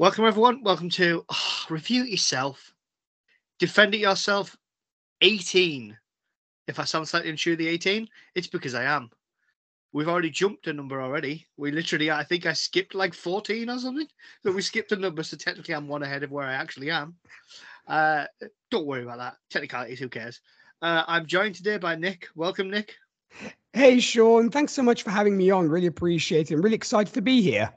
Welcome, everyone. Welcome to oh, Review Yourself. Defend It Yourself 18. If I sound slightly unsure of the 18, it's because I am. We've already jumped a number already. We literally, I think I skipped like 14 or something. So we skipped a number, so technically I'm one ahead of where I actually am. Uh, don't worry about that. Technicalities, who cares? Uh, I'm joined today by Nik. Welcome, Nik. Hey, Sean. Thanks so much for having me on. Really appreciate it. I'm really excited to be here.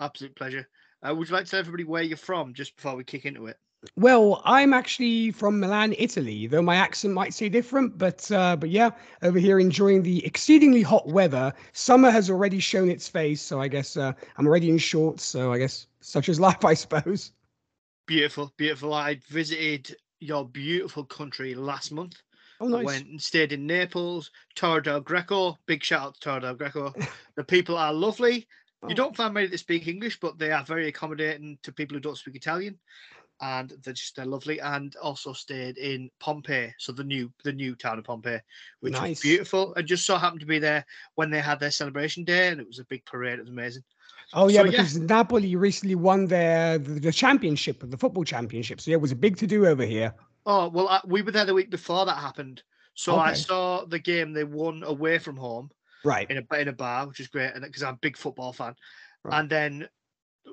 Absolute pleasure. Uh, would you like to tell everybody where you're from just before we kick into it? Well, I'm actually from Milan, Italy, though my accent might say different. But uh, but yeah, over here enjoying the exceedingly hot weather. Summer has already shown its face, so I guess uh, I'm already in shorts. So I guess such is life, I suppose. Beautiful, beautiful. I visited your beautiful country last month. Oh, nice. I went and stayed in Naples, Torre del Greco. Big shout out to Torre del Greco. the people are lovely. You don't find many that speak English, but they are very accommodating to people who don't speak Italian, and they're just they're lovely. And also stayed in Pompeii, so the new the new town of Pompeii, which was beautiful. And just so happened to be there when they had their celebration day, and it was a big parade. It was amazing. Oh yeah, So, yeah. because Napoli recently won their the, championship, the football championship. So yeah, it was a big to do over here. Oh well, I, we were there the week before that happened, so I saw the game they won away from home. Right. in a in a bar, which is great, and because I'm a big football fan. Right. And then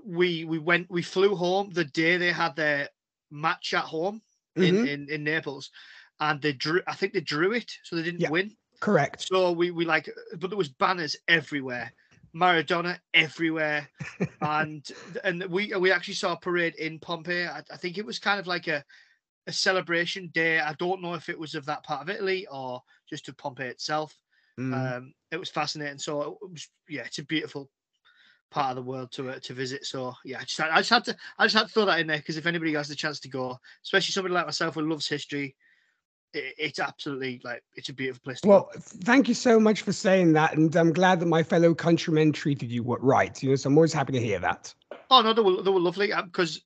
we we went we flew home the day they had their match at home in, Mhm. in in Naples, and they drew. I think they drew it, so they didn't Yeah. win. Correct. So we we like, but there was banners everywhere, Maradona everywhere, and and we we actually saw a parade in Pompeii. I, I think it was kind of like a a celebration day. I don't know if it was of that part of Italy or just of Pompeii itself. Mm. Um, it was fascinating. So it was, yeah, it's a beautiful part of the world to uh, to visit. So yeah, I just had, I just had to I just had to throw that in there because if anybody has the chance to go, especially somebody like myself who loves history, it, it's absolutely like it's a beautiful place to Well, go. thank you so much for saying that, and I'm glad that my fellow countrymen treated you what right. You know, so I'm always happy to hear that. Oh no, they were they were lovely because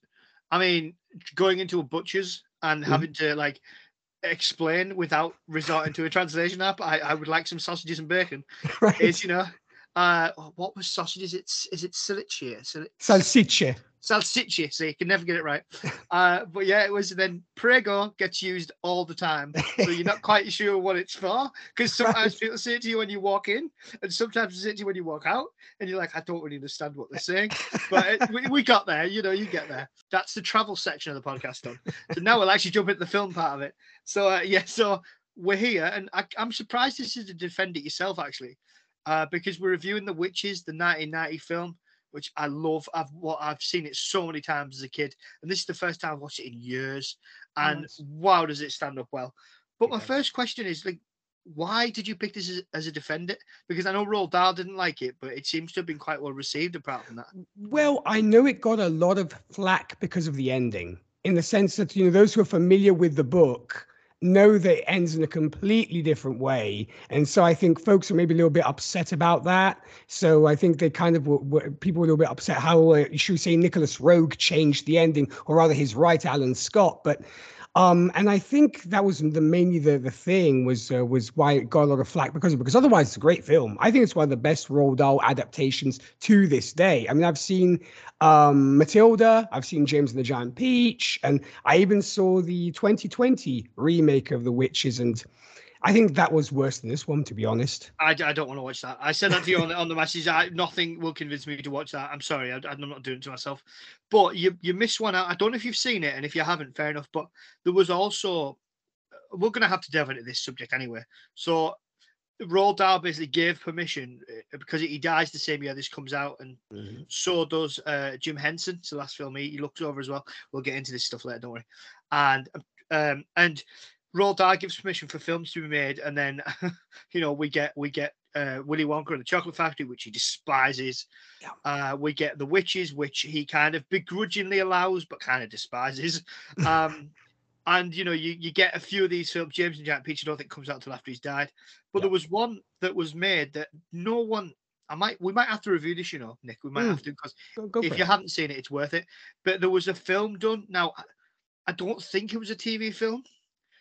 I mean going into a butcher's and Mhm. having to like explain without resorting to a translation app. I, I would like some sausages and bacon. right. Is you know. Uh, what was sausages? It's is it silicia? Sil- Salsicce. Salsiccia, so you can never get it right. Uh, but yeah, it was then prego gets used all the time. So you're not quite sure what it's for. Because sometimes people say it to you when you walk in, and sometimes they say it to you when you walk out, and you're like, I don't really understand what they're saying. But it, we, we got there, you know, you get there. That's the travel section of the podcast done. So now we'll actually jump into the film part of it. So uh, yeah, so we're here, and I, I'm surprised this is to defend it yourself actually, uh, because we're reviewing The Witches, the 1990 film which I love. I've what I've seen it so many times as a kid, and this is the first time I've watched it in years. And Nice. wow, does it stand up well? But It my first question is like, why did you pick this as, as a defender? Because I know Roald Dahl didn't like it, but it seems to have been quite well received apart from that. Well, I know it got a lot of flack because of the ending, in the sense that you know those who are familiar with the book know that it ends in a completely different way, and so I think folks are maybe a little bit upset about that. So I think they kind of were, were, people were a little bit upset how uh, should we say Nicolas Roeg changed the ending, or rather his right, Allan Scott, but. Um, and I think that was the mainly the the thing was uh, was why it got a lot of flack because because otherwise it's a great film. I think it's one of the best Roald Dahl adaptations to this day. I mean, I've seen um, Matilda, I've seen James and the Giant Peach, and I even saw the 2020 remake of The Witches, and I think that was worse than this one, to be honest. I, I don't want to watch that. I said that to you on the, on the message. I, nothing will convince me to watch that. I'm sorry, I, I'm not doing it to myself. But you you missed one out. I don't know if you've seen it, and if you haven't, fair enough. But there was also we're going to have to delve into this subject anyway. So Roald Dahl basically gave permission uh, because he dies the same year this comes out, and so does uh, Jim Henson. It's the last film he, he looks over as well. We'll get into this stuff later, don't worry. And um and Roald Dahl gives permission for films to be made, and then you know we get we get uh, Willy Wonka and the Chocolate Factory, which he despises. Yeah. Uh, we get The Witches, which he kind of begrudgingly allows, but kind of despises. Um, and you know, you, you get a few of these films. James and Jack Peach, I don't think comes out until after he's died. But Yeah. there was one that was made that no one. I might we might have to review this, you know, Nik. We might Mm. have to because if you it. haven't seen it, it's worth it. But there was a film done. Now, I don't think it was a TV film.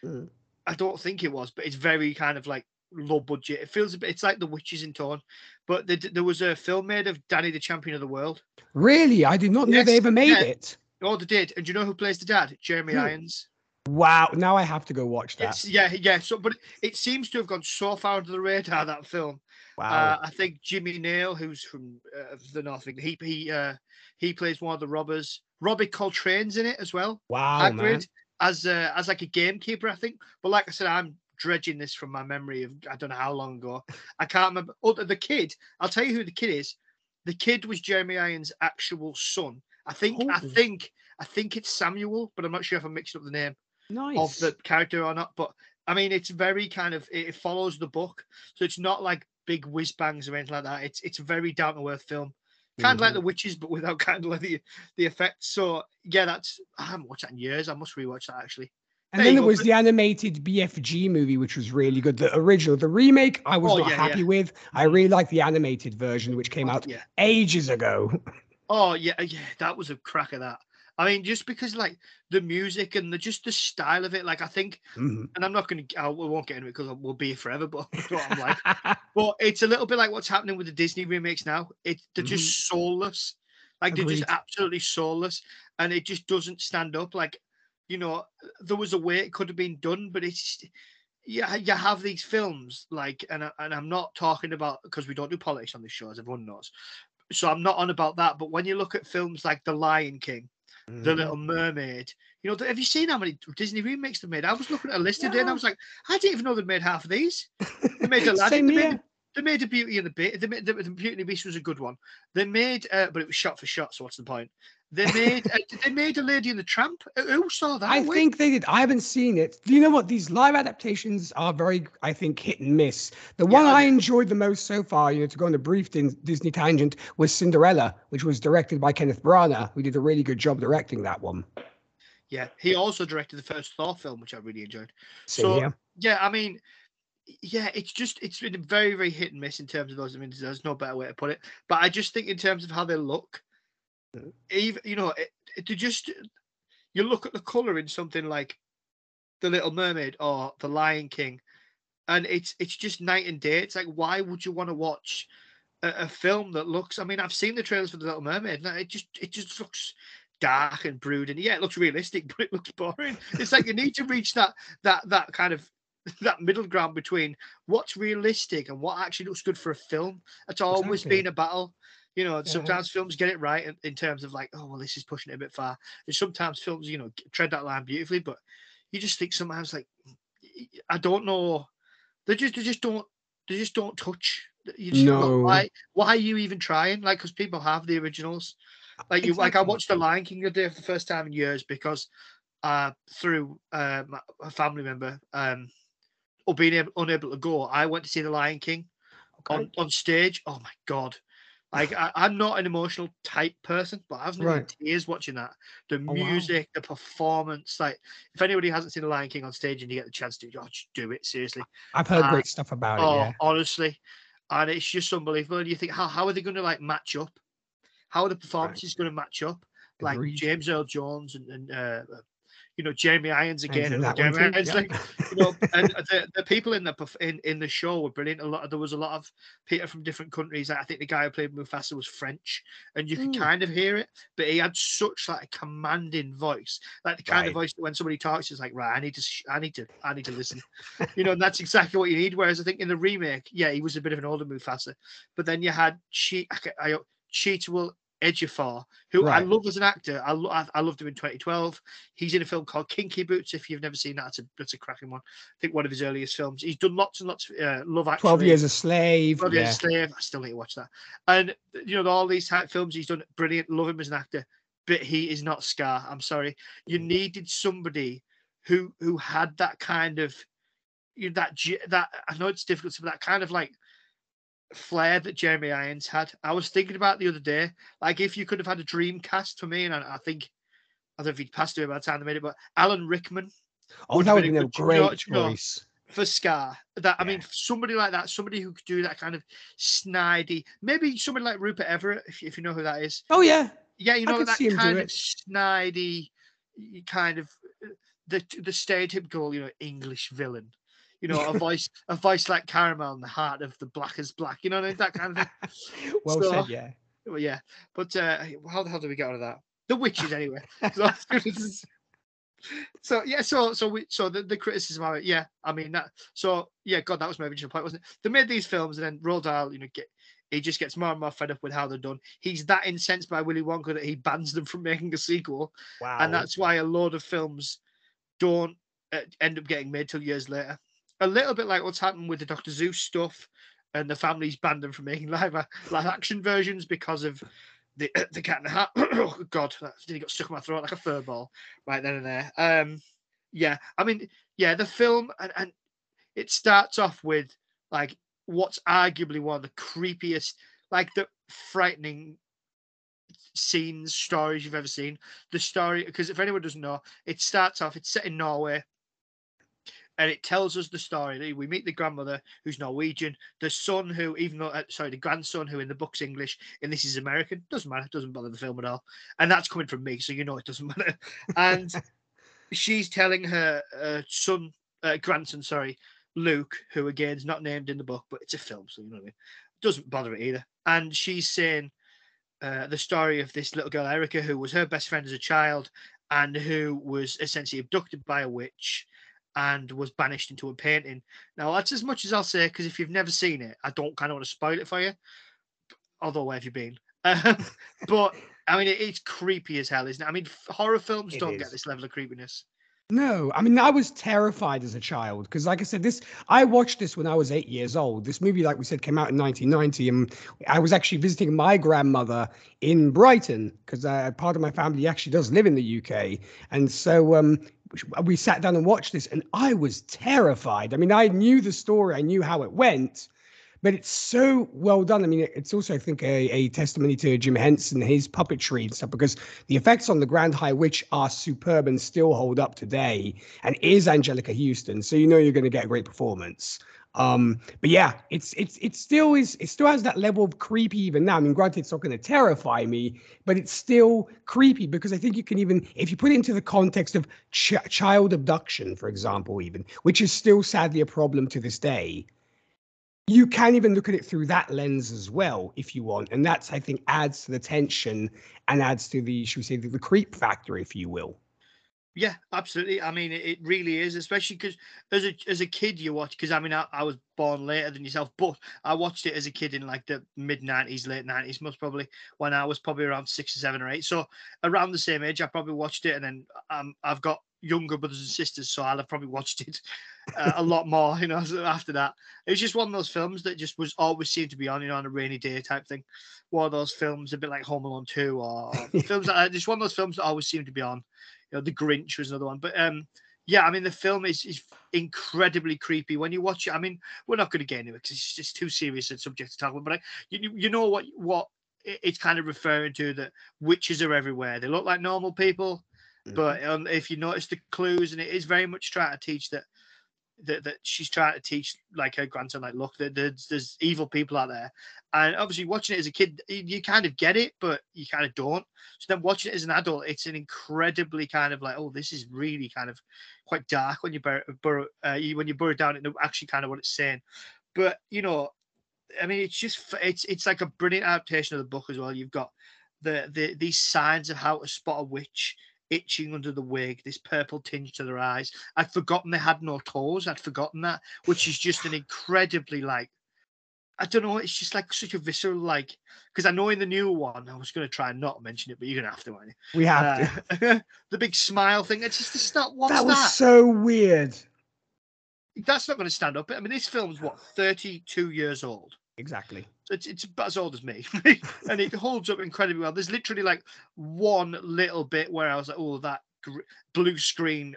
Mm. I don't think it was, but it's very kind of like low budget. It feels a bit. It's like The Witches in tone. But the, there was a film made of Danny, the Champion of the World. Really, I did not know they ever made yeah. it. Oh, they did. And do you know who plays the dad? Jeremy Who? Irons. Wow, now I have to go watch that. It's, yeah, yeah. So, but it seems to have gone so far under the radar that film. wow. Uh, I think Jimmy Nail, who's from uh, the North, England, he he uh, he plays one of the robbers. Robbie Coltrane's in it as well. wow, man. As uh, as like a gamekeeper, I think. But like I said, I'm dredging this from my memory of I don't know how long ago. I can't remember. Oh, the- kid. I'll tell you who the kid is. The kid was Jeremy Irons' actual son. I think. I Oh. think. I think it's Samuel, but I'm not sure if I mixed up the name Nice. of the character or not. But I mean, it's very kind of it, it follows the book, so it's not like big whiz bangs or anything like that. It's it's a very down to earth film, kind of like Mhm. The Witches, but without kind of like the the effects. So yeah, that's I haven't watched that in years. I must rewatch that actually. And there then there was the animated BFG movie, which was really good. The original, the remake, I was Oh, not yeah, yeah. happy with. I really like the animated version, which came out Yeah. ages ago. Oh yeah, yeah, that was a crack of that. I mean, just because like the music and the just the style of it, like I think, Mhm. and I'm not gonna, I won't get into it because we'll be here forever. But what I'm like. But it's a little bit like what's happening with the Disney remakes now. It they're just soulless. Like they're just Mm-hmm. Absolutely soulless. And it just doesn't stand up. Like, you know, there was a way it could have been done, but it's yeah, you have these films like and I, and I'm not talking about because we don't do politics on this show, as everyone knows. So I'm not on about that. But when you look at films like The Lion King, The Mhm. Little Mermaid, you know, have you seen how many Disney remakes they made? I was looking at a list today and I was like, I didn't even know they'd made half of these. They made Aladdin, they made. They made a Beauty and the Beast. They made the, the Beauty and the Beast was a good one. They made, uh, but it was shot for shot. So what's the point? They made uh, they made a Lady and the Tramp. Who- saw that? I Where- think they did. I haven't seen it. Do you know what? These live adaptations are very, I think, hit and miss. The Yeah, one I I enjoyed the most so far, you know, to go on a brief din- Disney tangent, was Cinderella, which was directed by Kenneth Branagh, who did a really good job directing that one. yeah, he also directed the first Thor film, which I really enjoyed. So- here. Yeah, I mean, yeah, it's just it's been very very hit and miss in terms of those. I mean, there's no better way to put it. But I just think in terms of how they look, Mhm. even you know, it, it, to just you look at the color in something like the Little Mermaid or the Lion King, and it's it's just night and day. It's like why would you want to watch a, a film that looks? I mean, I've seen the trailers for the Little Mermaid, and it just it just looks dark and brooding. Yeah, it looks realistic, but it looks boring. It's like you need to reach that that that kind of that middle ground between what's realistic and what actually looks good for a film. It's always Exactly. been a battle. You know, Yeah. sometimes films get it right in, in terms of like, oh well, this is pushing it a bit far. And sometimes films, you know, tread that line beautifully, but you just think sometimes like, I don't know, they just they just don't they just don't touch. You just No. "Well, why why are you even trying? Like, because people have the originals. Like you, like I watched The Lion King the day for the first time in years because uh through uh my, a family member um or being able, unable to go, I went to see The Lion King Okay. on, on stage. Oh my god. Like I, I'm not an emotional type person, but I was nearly in Right. tears watching that. The Oh, wow. music, the performance. Like if anybody hasn't seen The Lion King on stage and you get the chance to, oh, just do it seriously. I've heard uh, great stuff about Oh, it. Yeah. honestly, and it's just unbelievable. And you think, how how are they going to like match up? How are the performances going to match up? Like Agreed. James Earl Jones and, and uh, you know Jamie Irons again. in and Jeremy Irons, yeah. like you know, and the, the people in the in, in the show were brilliant. A lot of, there was a lot of people from different countries. I think the guy who played Mufasa was French, and you could Mm. kind of hear it, but he had such like a commanding voice, like the kind of voice that when somebody talks, is like, right, I need to, sh- I need to, I need to listen. you know, and that's exactly what you need. Whereas I think in the remake, yeah, he was a bit of an older Mufasa, but then you had Che- I, I, Cheetah Ejiofor, who I Right. love as an actor. I, lo- I, I loved him in 2012. He's in a film called Kinky Boots. If you've never seen that, it's a, that's a cracking one. I think one of his earliest films. He's done lots and lots of uh, Love Actually. 12 Years a Slave. 12 yeah. Years a Slave. I still need to watch that. And you know, all these type films he's done brilliant. Love him as an actor, but he is not Scar. I'm sorry. You needed somebody who who had that kind of you know, that that I know it's difficult, but that kind of like flair that Jeremy Irons had. I was thinking about the other day, like if you could have had a dream cast for me, and I, I think I don't know if he'd passed away by the time they made it, but Alan Rickman Oh, that would have a been a good- great you know, choice. for Scar. That I Yeah. mean, somebody like that, somebody who could do that kind of snidey, maybe somebody like Rupert Everett, if, if you know who that is. Oh, yeah. Yeah, you know that see him do kind of snidey, kind of uh, the the stereotypical, you know, English villain. You know, a voice, a voice like caramel in the heart of the black as black. You know, that kind of thing. well so, said, yeah. Well, yeah, but uh, how the hell do we get out of that? The witches, anyway. so, so yeah, so so we so the, the criticism of it, yeah. I mean that. So yeah, God, that was my original point, wasn't it? They made these films, and then Roald Dahl, you know, get he just gets more and more fed up with how they're done. He's that incensed by Willy Wonka that he bans them from making a sequel. Wow. And that's why a load of films don't uh, end up getting made till years later. A little bit like what's happened with the Doctor Seuss stuff, and the families banned them from making live live action versions because of the the Cat in the Hat. oh God, that nearly got stuck in my throat like a fur ball right then and there. Um, yeah, I mean, yeah, the film and, and it starts off with like what's arguably one of the creepiest, like the frightening scenes, stories you've ever seen. The story, because if anyone doesn't know, it starts off, it's set in Norway. And it tells us the story. We meet the grandmother who's Norwegian, the son who, even though, uh, sorry, the grandson who in the book's English and this is American. Doesn't matter. Doesn't bother the film at all. And that's coming from me, so you know it doesn't matter. And she's telling her uh, son, uh, grandson, sorry, Luke, who again is not named in the book, but it's a film, so you know what I mean. Doesn't bother it either. And she's saying uh, the story of this little girl, Erica, who was her best friend as a child and who was essentially abducted by a witch and was banished into a painting. Now, that's as much as I'll say, because if you've never seen it, I don't kind of want to spoil it for you. Although, where have you been? Um, but I mean, it, it's creepy as hell, isn't it? I mean, horror films it don't is. get this level of creepiness. No, I mean I was terrified as a child because, like I said, this I watched this when I was eight years old. This movie, like we said, came out in 1990, and I was actually visiting my grandmother in Brighton because uh, part of my family actually does live in the UK, and so um, we sat down and watched this, and I was terrified. I mean, I knew the story, I knew how it went, but it's so well done. I mean, it's also, I think, a, a testimony to Jim Henson, his puppetry and stuff, because the effects on the Grand High Witch are superb and still hold up today, and is Anjelica Huston. So you know you're going to get a great performance. Um, but yeah, it's it's it still is it still has that level of creepy even now. I mean, granted, it's not going to terrify me, but it's still creepy because I think you can even if you put it into the context of ch- child abduction, for example, even which is still sadly a problem to this day you can even look at it through that lens as well if you want and that's i think adds to the tension and adds to the should we say the, the creep factor if you will. Yeah absolutely. I mean it, really is especially because as a as a kid you watch because i mean I, I, was born later than yourself but i watched it as a kid in like the mid 90s late 90s most probably when i was probably around six or seven or eight. So around the same age i probably watched it and then um, i've got younger brothers and sisters, so I'll have probably watched it uh, a lot more, you know, after that. It was just one of those films that just was always seemed to be on, you know, on a rainy day type thing. One of those films, a bit like Home Alone 2 or, films that just one of those films that always seemed to be on. You know, The Grinch was another one. But um yeah, I mean the film is, is incredibly creepy when you watch it. I mean, we're not going to get into it because it's just too serious a subject to talk about. But I, you you know what what it's kind of referring to that witches are everywhere. They look like normal people but mm-hmm. um, if you notice the clues, and it is very much trying to teach that that, that she's trying to teach like her grandson, like, look, there's, there's evil people out there. And obviously, watching it as a kid, you kind of get it, but you kind of don't. So then, watching it as an adult, it's an incredibly kind of like, oh, this is really kind of quite dark when you burrow, burrow uh, when you burrow down into actually kind of what it's saying. But you know, I mean, it's just it's it's like a brilliant adaptation of the book as well. You've got the the these signs of how to spot a witch itching under the wig, this purple tinge to their eyes. I'd forgotten they had no toes. I'd forgotten that, which is just an incredibly like I don't know. It's just like such a visceral, like, because I know in the new one, I was going to try and not mention it, but you're going to have to, aren't you? We have uh, to. the big smile thing. It's just, it's not, what's that? was that? so weird. That's not going to stand up. I mean, this film's what, 32 years old? Exactly. It's, it's about as old as me, and it holds up incredibly well. There's literally like one little bit where I was like, "Oh, that gr- blue screen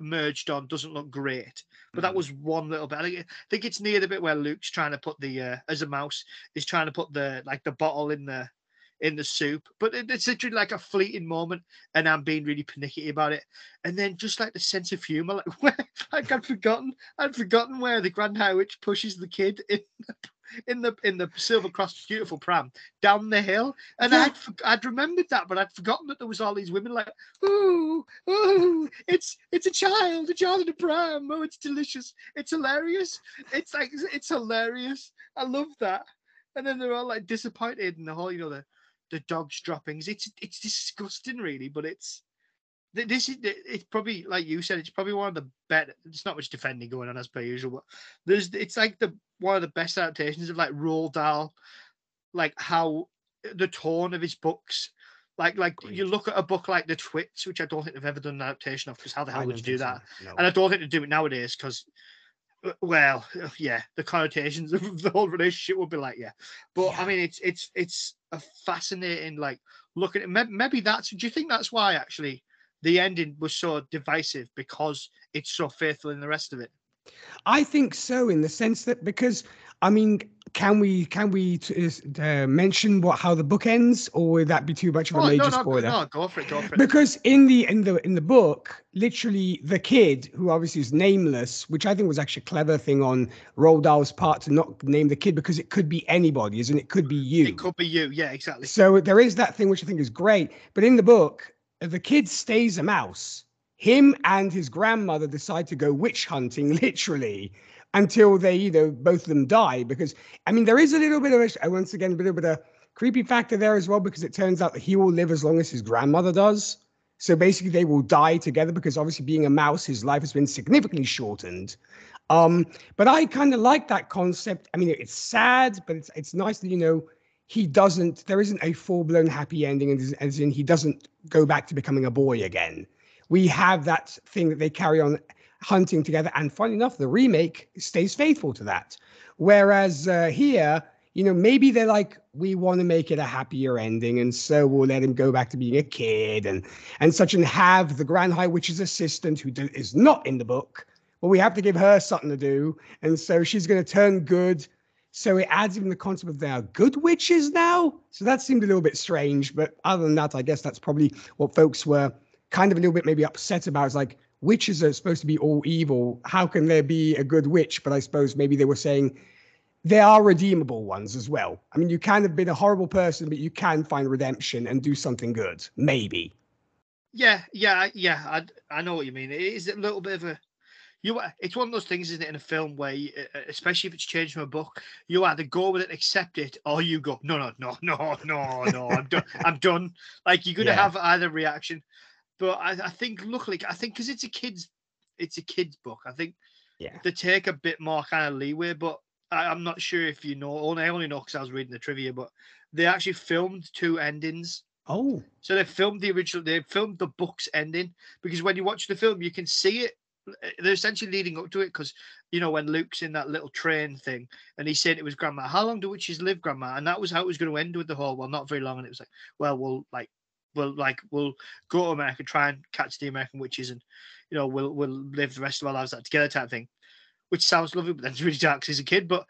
merged on doesn't look great," but that mm. was one little bit. I think it's near the bit where Luke's trying to put the uh, as a mouse is trying to put the like the bottle in the in the soup. But it, it's literally like a fleeting moment, and I'm being really panicky about it. And then just like the sense of humor, like where like I'd forgotten, I'd forgotten where the Grand High Witch pushes the kid in in the in the Silver Cross beautiful pram down the hill, and Yeah. I'd I'd remembered that, but I'd forgotten that there was all these women like, ooh, ooh, it's it's a child, a child in a pram. Oh, it's delicious. It's hilarious. It's like it's hilarious. I love that. And then they're all like disappointed, and the whole you know the the dog's droppings. It's it's disgusting, really, but it's this is it's probably like you said it's probably one of the better it's not much defending going on as per usual but there's it's like the one of the best adaptations of like Roald Dahl like how the tone of his books like like you look at a book like the Twits which I don't think they've ever done an adaptation of because how the hell I would you do think that? No. and I don't think they do it nowadays because uh, well yeah the connotations of the whole relationship would be like yeah. But I mean it's it's it's a fascinating like look at it. Maybe that's do you think that's why actually the ending was so divisive because it's so faithful in the rest of it I think so, in the sense that because I mean, can we can we uh, mention what how the book ends, or would that be too much of a oh, major no, no, spoiler? no go for it go for it Because in the in the in the book, literally the kid who obviously is nameless, which I think was actually a clever thing on Roald Dahl's part to not name the kid because it could be anybody, isn't it? Could be you. it could be you yeah exactly So there is that thing which I think is great. But in the book, the kid stays a mouse. Him and his grandmother decide to go witch hunting, literally, until they, you know, both of them die. Because I mean, there is a little bit of a once again a little bit of a creepy factor there as well, because it turns out that he will live as long as his grandmother does. So basically, they will die together because obviously, being a mouse, his life has been significantly shortened. Um, but I kind of like that concept. I mean, it's sad, but it's it's nice that you know he doesn't. There isn't a full blown happy ending, as, as in he doesn't go back to becoming a boy again. We have that thing that they carry on hunting together, and funny enough, the remake stays faithful to that. Whereas uh, here, you know, maybe they're like, we want to make it a happier ending, and so we'll let him go back to being a kid and and such, and have the Grand High Witch's assistant, who do, is not in the book, but we have to give her something to do, and so she's going to turn good. So it adds even the concept of there are good witches now. So that seemed a little bit strange, but other than that, I guess that's probably what folks were kind of a little bit maybe upset about. It's like witches are supposed to be all evil. How can there be a good witch? But I suppose maybe they were saying there are redeemable ones as well. I mean, you can have been a horrible person, but you can find redemption and do something good. Maybe. Yeah, yeah, yeah. I I know what you mean. It is a little bit of a you. It's one of those things, isn't it, in a film where, you, especially if it's changed from a book, you either go with it, accept it, or you go, no, no, no, no, no, no. I'm done. I'm done. Like you're gonna Yeah. have either reaction. But I, I think, luckily, I think because it's a kids, it's a kids book. I think Yeah. they take a bit more kind of leeway. But I, I'm not sure if you know. Only I only know because I was reading the trivia. But they actually filmed two endings. Oh, So they filmed the original, they filmed the book's ending because when you watch the film, you can see it. They're essentially leading up to it because, you know, when Luke's in that little train thing and he said it was Grandma, how long do witches live, Grandma? And that was how it was going to end with the whole, well, not very long. And it was like, well, we'll like, we'll like, we'll go to America, try and catch the American witches and, you know, we'll, we'll live the rest of our lives out together type thing, which sounds lovely, but then it's really dark because he's a kid. But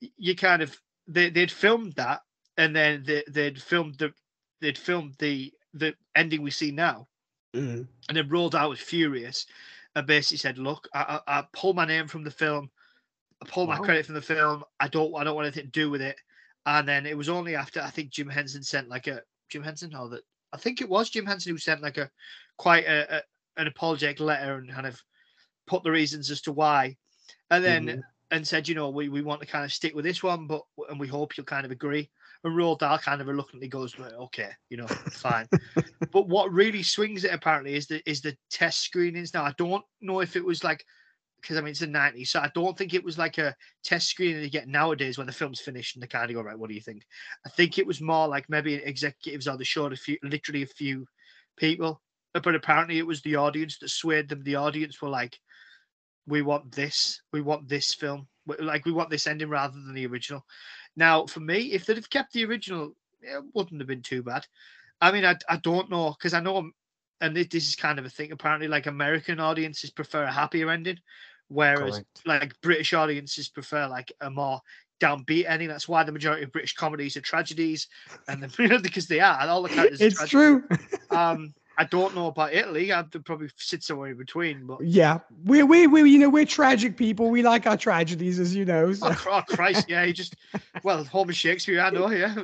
you kind of, they, they'd filmed that and then they, they'd filmed the, they'd filmed the the ending we see now, mm, and then Roald Dahl was furious, and basically said, "Look, I, I, I pull my name from the film, I pull my credit from the film. I don't I don't want anything to do with it." And then it was only after I think Jim Henson sent like a Jim Henson or that I think it was Jim Henson who sent like a quite a, a an apologetic letter and kind of put the reasons as to why, and then mhm. and said, you know, we, we want to kind of stick with this one, but and we hope you'll kind of agree. And Roald Dahl kind of reluctantly goes, "Well, okay, you know, fine. but what really swings it apparently is the is the test screenings. Now I don't know if it was like because I mean it's the 90s, so I don't think it was like a test screening you get nowadays when the film's finished and they kind of go, right, what do you think? I think it was more like maybe executives or they showed a few literally a few people. But apparently it was the audience that swayed them. The audience were like, we want this, we want this film. Like we want this ending rather than the original. Now, for me, if they'd have kept the original, it wouldn't have been too bad. I mean, I, I don't know because I know, and this is kind of a thing. Apparently, like American audiences prefer a happier ending, whereas Correct. like British audiences prefer like a more downbeat ending. That's why the majority of British comedies are tragedies, and the, because they are, all the characters. It's true. Um, I don't know about Italy. I'd probably sit somewhere in between. But yeah, we we we you know we're tragic people. We like our tragedies, as you know. So. Oh, oh Christ, yeah, you just well, Homer Shakespeare, I know, yeah.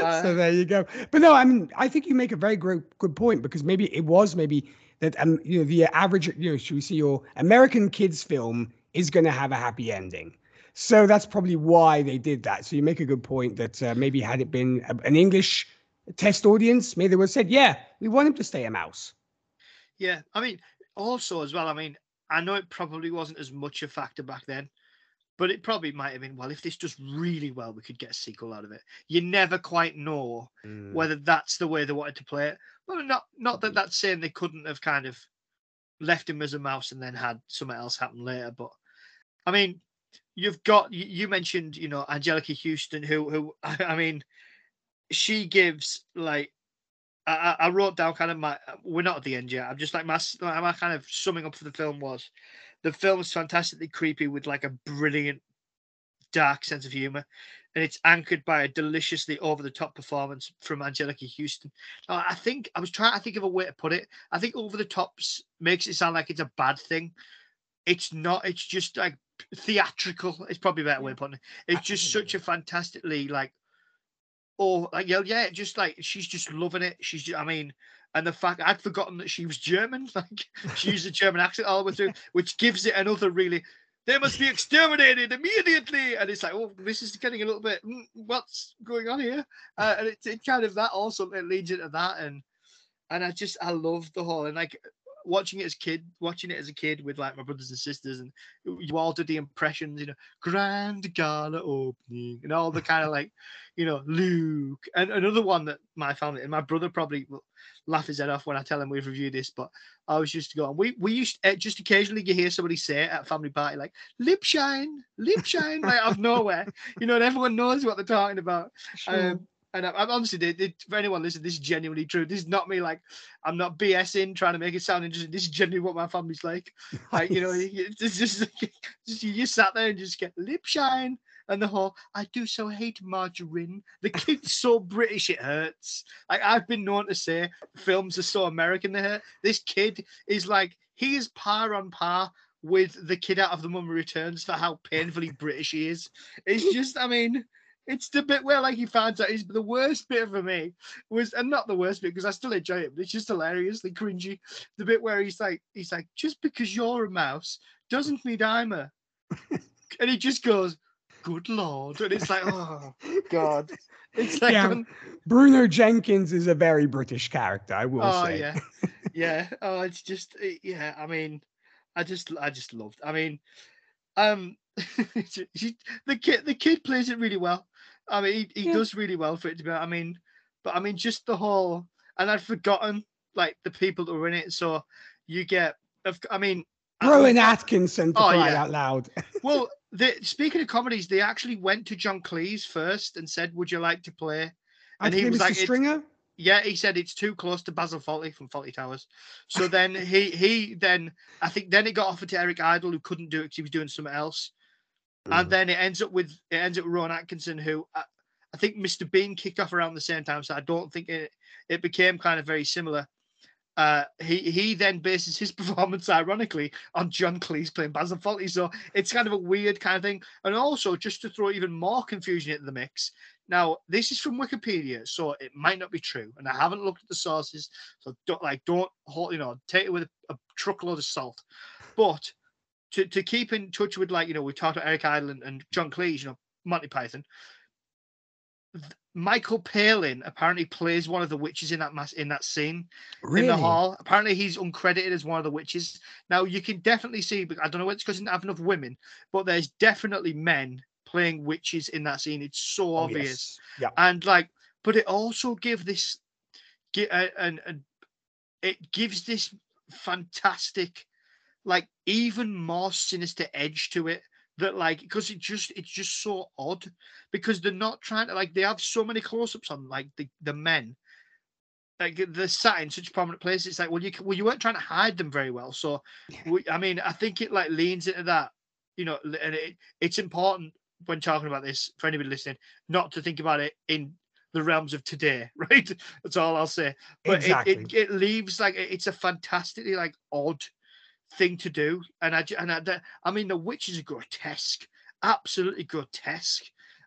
Uh, so there you go. But no, I mean, I think you make a very great good point because maybe it was maybe that um you know the average you know should we see your American kids film is going to have a happy ending. So that's probably why they did that. So you make a good point that uh, maybe had it been a, an English test audience, maybe they would have said, "Yeah, we want him to stay a mouse." Yeah, I mean, also as well. I mean, I know it probably wasn't as much a factor back then, but it probably might have been. Well, if this does really well, we could get a sequel out of it. You never quite know mm. whether that's the way they wanted to play it. Well, not not that that's saying they couldn't have kind of left him as a mouse and then had something else happen later. But I mean, you've got you mentioned you know Anjelica Huston, who who I mean, she gives like I, I wrote down kind of my we're not at the end yet. I'm just like my my kind of summing up for the film was the film is fantastically creepy with like a brilliant dark sense of humor and it's anchored by a deliciously over the top performance from Anjelica Huston. Now, I think I was trying to think of a way to put it. I think over the tops makes it sound like it's a bad thing. It's not. It's just like theatrical. It's probably a better way of putting it. It's just such a fantastically like, oh, like yeah, yeah, just like she's just loving it. She's, just, I mean, and the fact I'd forgotten that she was German. Like she used a German accent all the way through, which gives it another really they must be exterminated immediately. And it's like, oh, this is getting a little bit, mm, what's going on here? Uh, and it, it kind of that also it leads into that. And and I just, I love the whole, and like watching it as kid, watching it as a kid with like my brothers and sisters, and you all did the impressions, you know, grand gala opening, and all the kind of like, you know, Luke. And another one that my family and my brother probably will laugh his head off when I tell him we've reviewed this, but I was used to go, and we we used to, just occasionally you hear somebody say it at a family party like lip shine, lip shine, like out of nowhere, you know, and everyone knows what they're talking about. Sure. Um, and I, am honestly, they, they, for anyone listening, this is genuinely true. This is not me like I'm not BSing trying to make it sound interesting. This is genuinely what my family's like. Like you know, it's just, just you just sat there and just get lip shine and the whole I do so hate margarine. The kid's so British it hurts. Like I've been known to say films are so American they hurt. This kid is like he is par on par with the kid out of the Mummy Returns for how painfully British he is. It's just, I mean, it's the bit where like he finds out. He's the worst bit for me was, and not the worst bit because I still enjoy it, but it's just hilariously cringy. The bit where he's like, he's like, just because you're a mouse doesn't mean I'm a, and he just goes, "Good lord," and it's like, oh god. It's like yeah, Bruno Jenkins is a very British character, I will oh, say. yeah, yeah. Oh, it's just yeah. I mean, I just I just loved. I mean, um, the kid the kid plays it really well. I mean, he, he yeah. does really well for it to be. I mean, but I mean, just the whole, and I'd forgotten like the people that were in it. So you get, I mean, Rowan Atkinson to oh, cry yeah. out loud. well, the, speaking of comedies, they actually went to John Cleese first and said, "Would you like to play?" And, he was like, "Stringer." Yeah, he said it's too close to Basil Fawlty from Fawlty Towers. So then he he then I think then it got offered to Eric Idle who couldn't do it because he was doing something else. Mm. And then it ends up with it ends up with Ron Atkinson, who I, I, think Mr. Bean kicked off around the same time, so I don't think it it became kind of very similar. Uh, he he then bases his performance ironically on John Cleese playing Basil Fawlty, so it's kind of a weird kind of thing. And also, just to throw even more confusion into the mix, now this is from Wikipedia, so it might not be true, and I haven't looked at the sources, so don't like don't hold you know take it with a, a truckload of salt. But to, to keep in touch with like you know we talked about Eric Idle and, John Cleese, you know Monty Python. Michael Palin apparently plays one of the witches in that mass in that scene really? in the hall. Apparently, he's uncredited as one of the witches. Now you can definitely see, but I don't know it's because he didn't have enough women, but there's definitely men playing witches in that scene. It's so oh, obvious, yes. yeah. And like, but it also gives this, get uh, and and it gives this fantastic like even more sinister edge to it that like because it just it's just so odd because they're not trying to like they have so many close-ups on like the the men like they're sat in such prominent places it's like well you well you weren't trying to hide them very well so we, i mean i think it like leans into that you know and it, it's important when talking about this for anybody listening not to think about it in the realms of today, right? That's all I'll say. But exactly. it, it, it leaves like it's a fantastically like odd thing to do, and I and I, I mean the witches are grotesque, absolutely grotesque.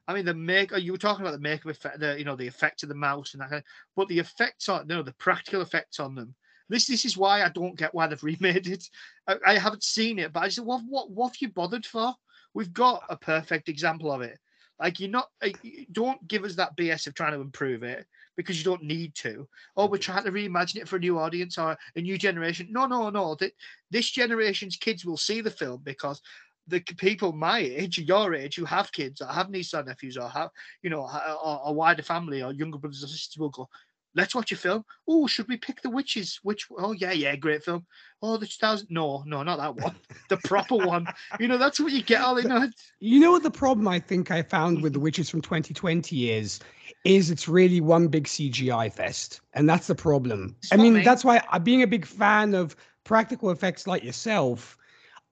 I mean the make oh, you were talking about the makeup effect, the you know the effect of the mouse and that kind of, but the effects on know the practical effects on them. This this is why I don't get why they've remade it. I, I haven't seen it, but I said, what what what have you bothered for? We've got a perfect example of it. Like you're not, like, don't give us that BS of trying to improve it because you don't need to. Oh, we're trying to reimagine it for a new audience or a new generation. No, no, no. That This generation's kids will see the film because the people my age, your age, who have kids or have nieces or nephews or have, you know, a, a wider family or younger brothers or sisters will go, let's watch a film. Oh, should we pick The Witches? Which? Oh, yeah, yeah, great film. Oh, the 2000. No, no, not that one. the proper one. You know, that's what you get. All you know. You know what the problem I think I found with The Witches from 2020 is, is it's really one big CGI fest, and that's the problem. I mean, I that's why uh, being a big fan of practical effects like yourself,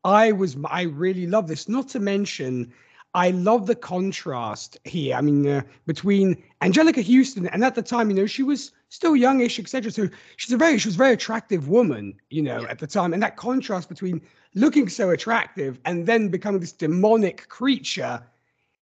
I was I really love this. Not to mention I love the contrast here. I mean, uh, between Anjelica Huston and at the time, you know, she was still youngish, etc. So she's a very, she was a very attractive woman, you know, yeah. at the time. And that contrast between looking so attractive and then becoming this demonic creature,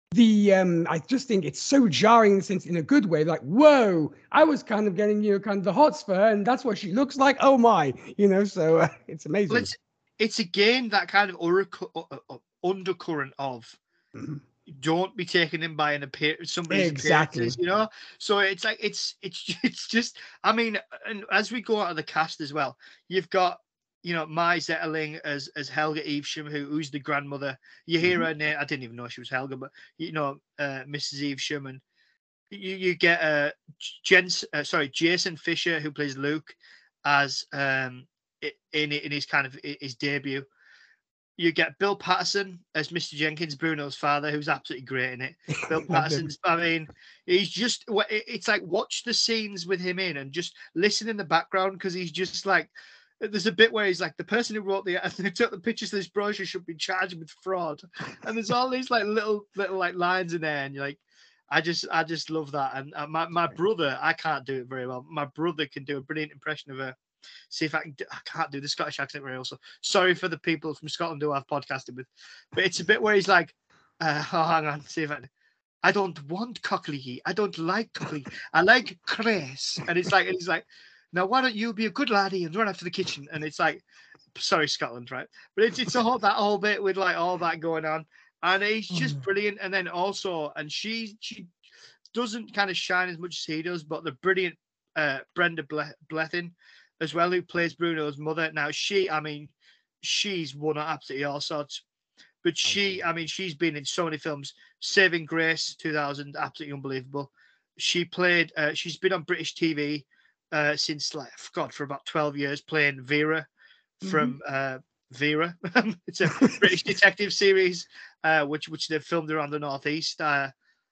the um, I just think it's so jarring in a sense, in a good way. Like, whoa, I was kind of getting, you know, kind of the hots for her, and that's what she looks like. Oh my, you know, so uh, it's amazing. Well, it's, it's again that kind of undercurrent of Mm-hmm. Don't be taken in by an appear somebody's exactly. you know. So it's like it's it's it's just. I mean, and as we go out of the cast as well, you've got you know Mai Zetterling as as Helga Evesham, who who's the grandmother. You hear mm-hmm. her name. I didn't even know she was Helga, but you know uh, Mrs. Evesham, and you you get uh, Jens, uh, sorry Jasen Fisher who plays Luke as um in in his kind of his debut you get Bill Paterson as Mr. Jenkins, Bruno's father, who's absolutely great in it. Bill Paterson's, I mean, he's just, it's like watch the scenes with him in and just listen in the background because he's just like, there's a bit where he's like, the person who wrote the, who took the pictures of this brochure should be charged with fraud. And there's all these like little, little like lines in there. And you're like, I just, I just love that. And uh, my, my brother, I can't do it very well. My brother can do a brilliant impression of her see if I can. Do, I can't do the Scottish accent very also. Sorry for the people from Scotland who I've podcasted with, but it's a bit where he's like, uh, "Oh, hang on, see if I." I don't want cocklee. I don't like cocklee. I like cress. And it's like, and he's like, now why don't you be a good laddie and run after the kitchen? And it's like, sorry, Scotland, right? But it's it's a whole that whole bit with like all that going on, and he's just mm. brilliant. And then also, and she she doesn't kind of shine as much as he does, but the brilliant uh, Brenda Blethyn as well, who plays Bruno's mother. Now, she, I mean, she's won absolutely all sorts. But she, I mean, she's been in so many films. Saving Grace, 2000, absolutely unbelievable. She played, uh, she's been on British TV uh, since, like, God, for about 12 years, playing Vera from mm-hmm. uh, Vera. it's a British detective series, uh, which which they've filmed around the Northeast. Uh,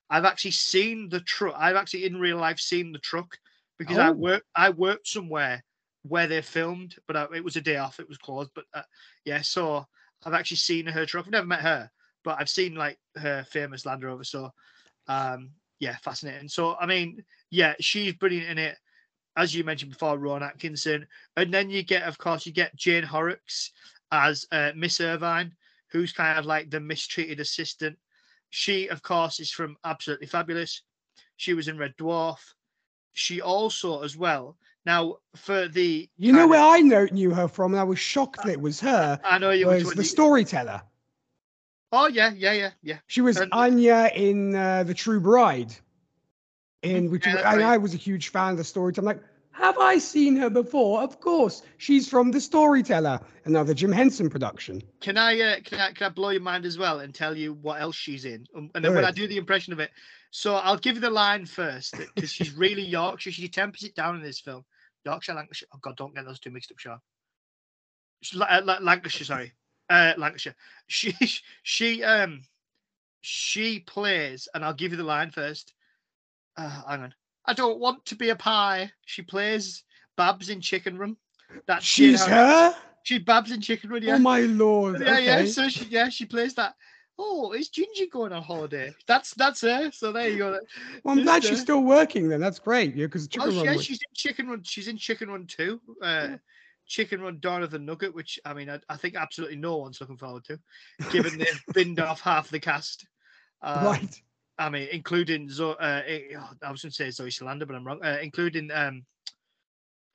I've actually seen the truck. I've actually in real life seen the truck because oh. I work I worked somewhere where they filmed, but uh, it was a day off. It was closed. But uh, yeah, so I've actually seen her truck. I've never met her, but I've seen like her famous Land Rover. So um, yeah, fascinating. So I mean, yeah, she's brilliant in it. As you mentioned before, Ron Atkinson, and then you get, of course, you get Jane Horrocks as uh, Miss Irvine, who's kind of like the mistreated assistant. She, of course, is from Absolutely Fabulous. She was in Red Dwarf. She also, as well, now, for the you know where I know, knew her from, and I was shocked that it was her. I know you was the you... storyteller. Oh yeah, yeah, yeah, yeah. She was and, Anya in uh, the True Bride. In which yeah, I, right. I was a huge fan of the storyteller. I'm like, have I seen her before? Of course, she's from the Storyteller, another Jim Henson production. Can I, uh, can I, can I blow your mind as well and tell you what else she's in? Um, and then Good. when I do the impression of it, so I'll give you the line first because she's really Yorkshire. She tempers it down in this film. Yorkshire, Lancashire. Oh God, don't get those two mixed up, Sean. Uh, Lancashire, sorry, uh, Lancashire. She she um she plays, and I'll give you the line first. Uh, hang on. I don't want to be a pie. She plays Babs in Chicken Run. That's she's her. She Babs in Chicken Run. Yeah. Oh my lord. Yeah, okay. yeah. So she yeah she plays that. Oh, is Ginger going on holiday? That's that's her. So there you go. Well, I'm glad uh, she's still working then. That's great. Yeah, because Oh, Chicken she- Run yeah, was- she's in Chicken Run. She's in Chicken Run too. Uh, Yeah. Chicken Run Dawn of the Nugget, which I mean, I, I think absolutely no one's looking forward to, given they've binned off half the cast. Um, right. I mean, including Zo- uh, eh, oh, I was going to say Zoe Saldana, but I'm wrong. Uh, including um,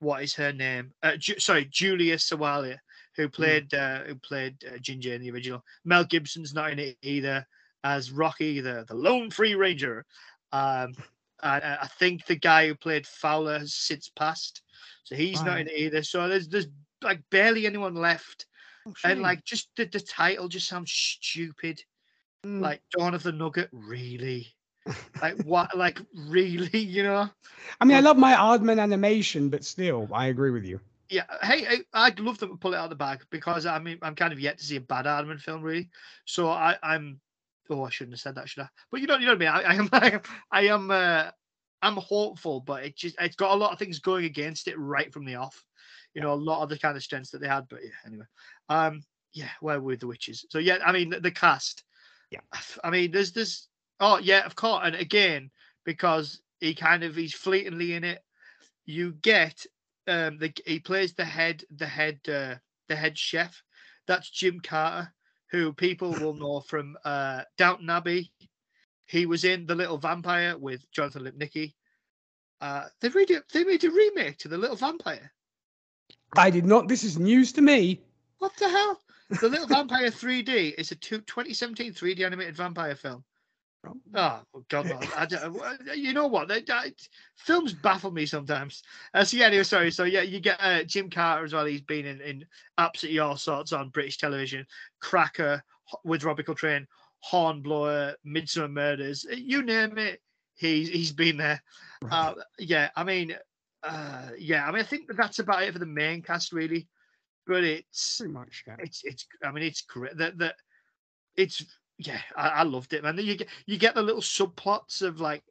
what is her name? Uh, Ju- sorry, Julia Sawalha, who played uh, who played uh, Ginger in the original. Mel Gibson's not in it either as Rocky, the the Lone Free Ranger. Um, uh, I think the guy who played Fowler has since passed, so he's not in it either. So there's there's like barely anyone left, Oh, and like just the, the title just sounds stupid Mm. like Dawn of the Nugget, really? like what? Like really? You know? I mean, I love my Aardman animation, but still, I agree with you. Yeah. Hey, I, I'd love them to pull it out of the bag because I mean I'm kind of yet to see a bad Aardman film, really. So I, I'm. Oh, I shouldn't have said that, should I? But you know, you know what I mean. I, I am. I am. I am. Uh, I'm hopeful, but it just it's got a lot of things going against it right from the off. You know, a lot of the kind of strengths that they had. But yeah, anyway. Um. Yeah. Where were the witches? So yeah, I mean the, the cast. Yeah. I mean, there's this. Oh yeah, of course. And again, because he kind of he's fleetingly in it, you get um the he plays the head the head uh, the head chef. That's Jim Carter, who people will know from uh Downton Abbey. He was in The Little Vampire with Jonathan Lipnicki. Uh, they made it. They made a remake to The Little Vampire. I did not. This is news to me. What the hell? The Little Vampire 3D is a two, 2017 3D animated vampire film. Oh God! no, I don't, uh, you know what? They, I, films baffle me sometimes. Uh, so yeah, anyway, sorry. So yeah, you get uh, Jim Carter as well. He's been in, in absolutely all sorts on British television. Cracker with Robbie Coltrane, Hornblower, Midsomer Murders. uh, You name it, he's he's been there. Uh, yeah, I mean, uh, yeah, I mean, I think that's about it for the main cast, really. But it's Pretty much. Yeah. it's it's I mean it's great that that it's yeah I, I loved it man. You get you get the little subplots of like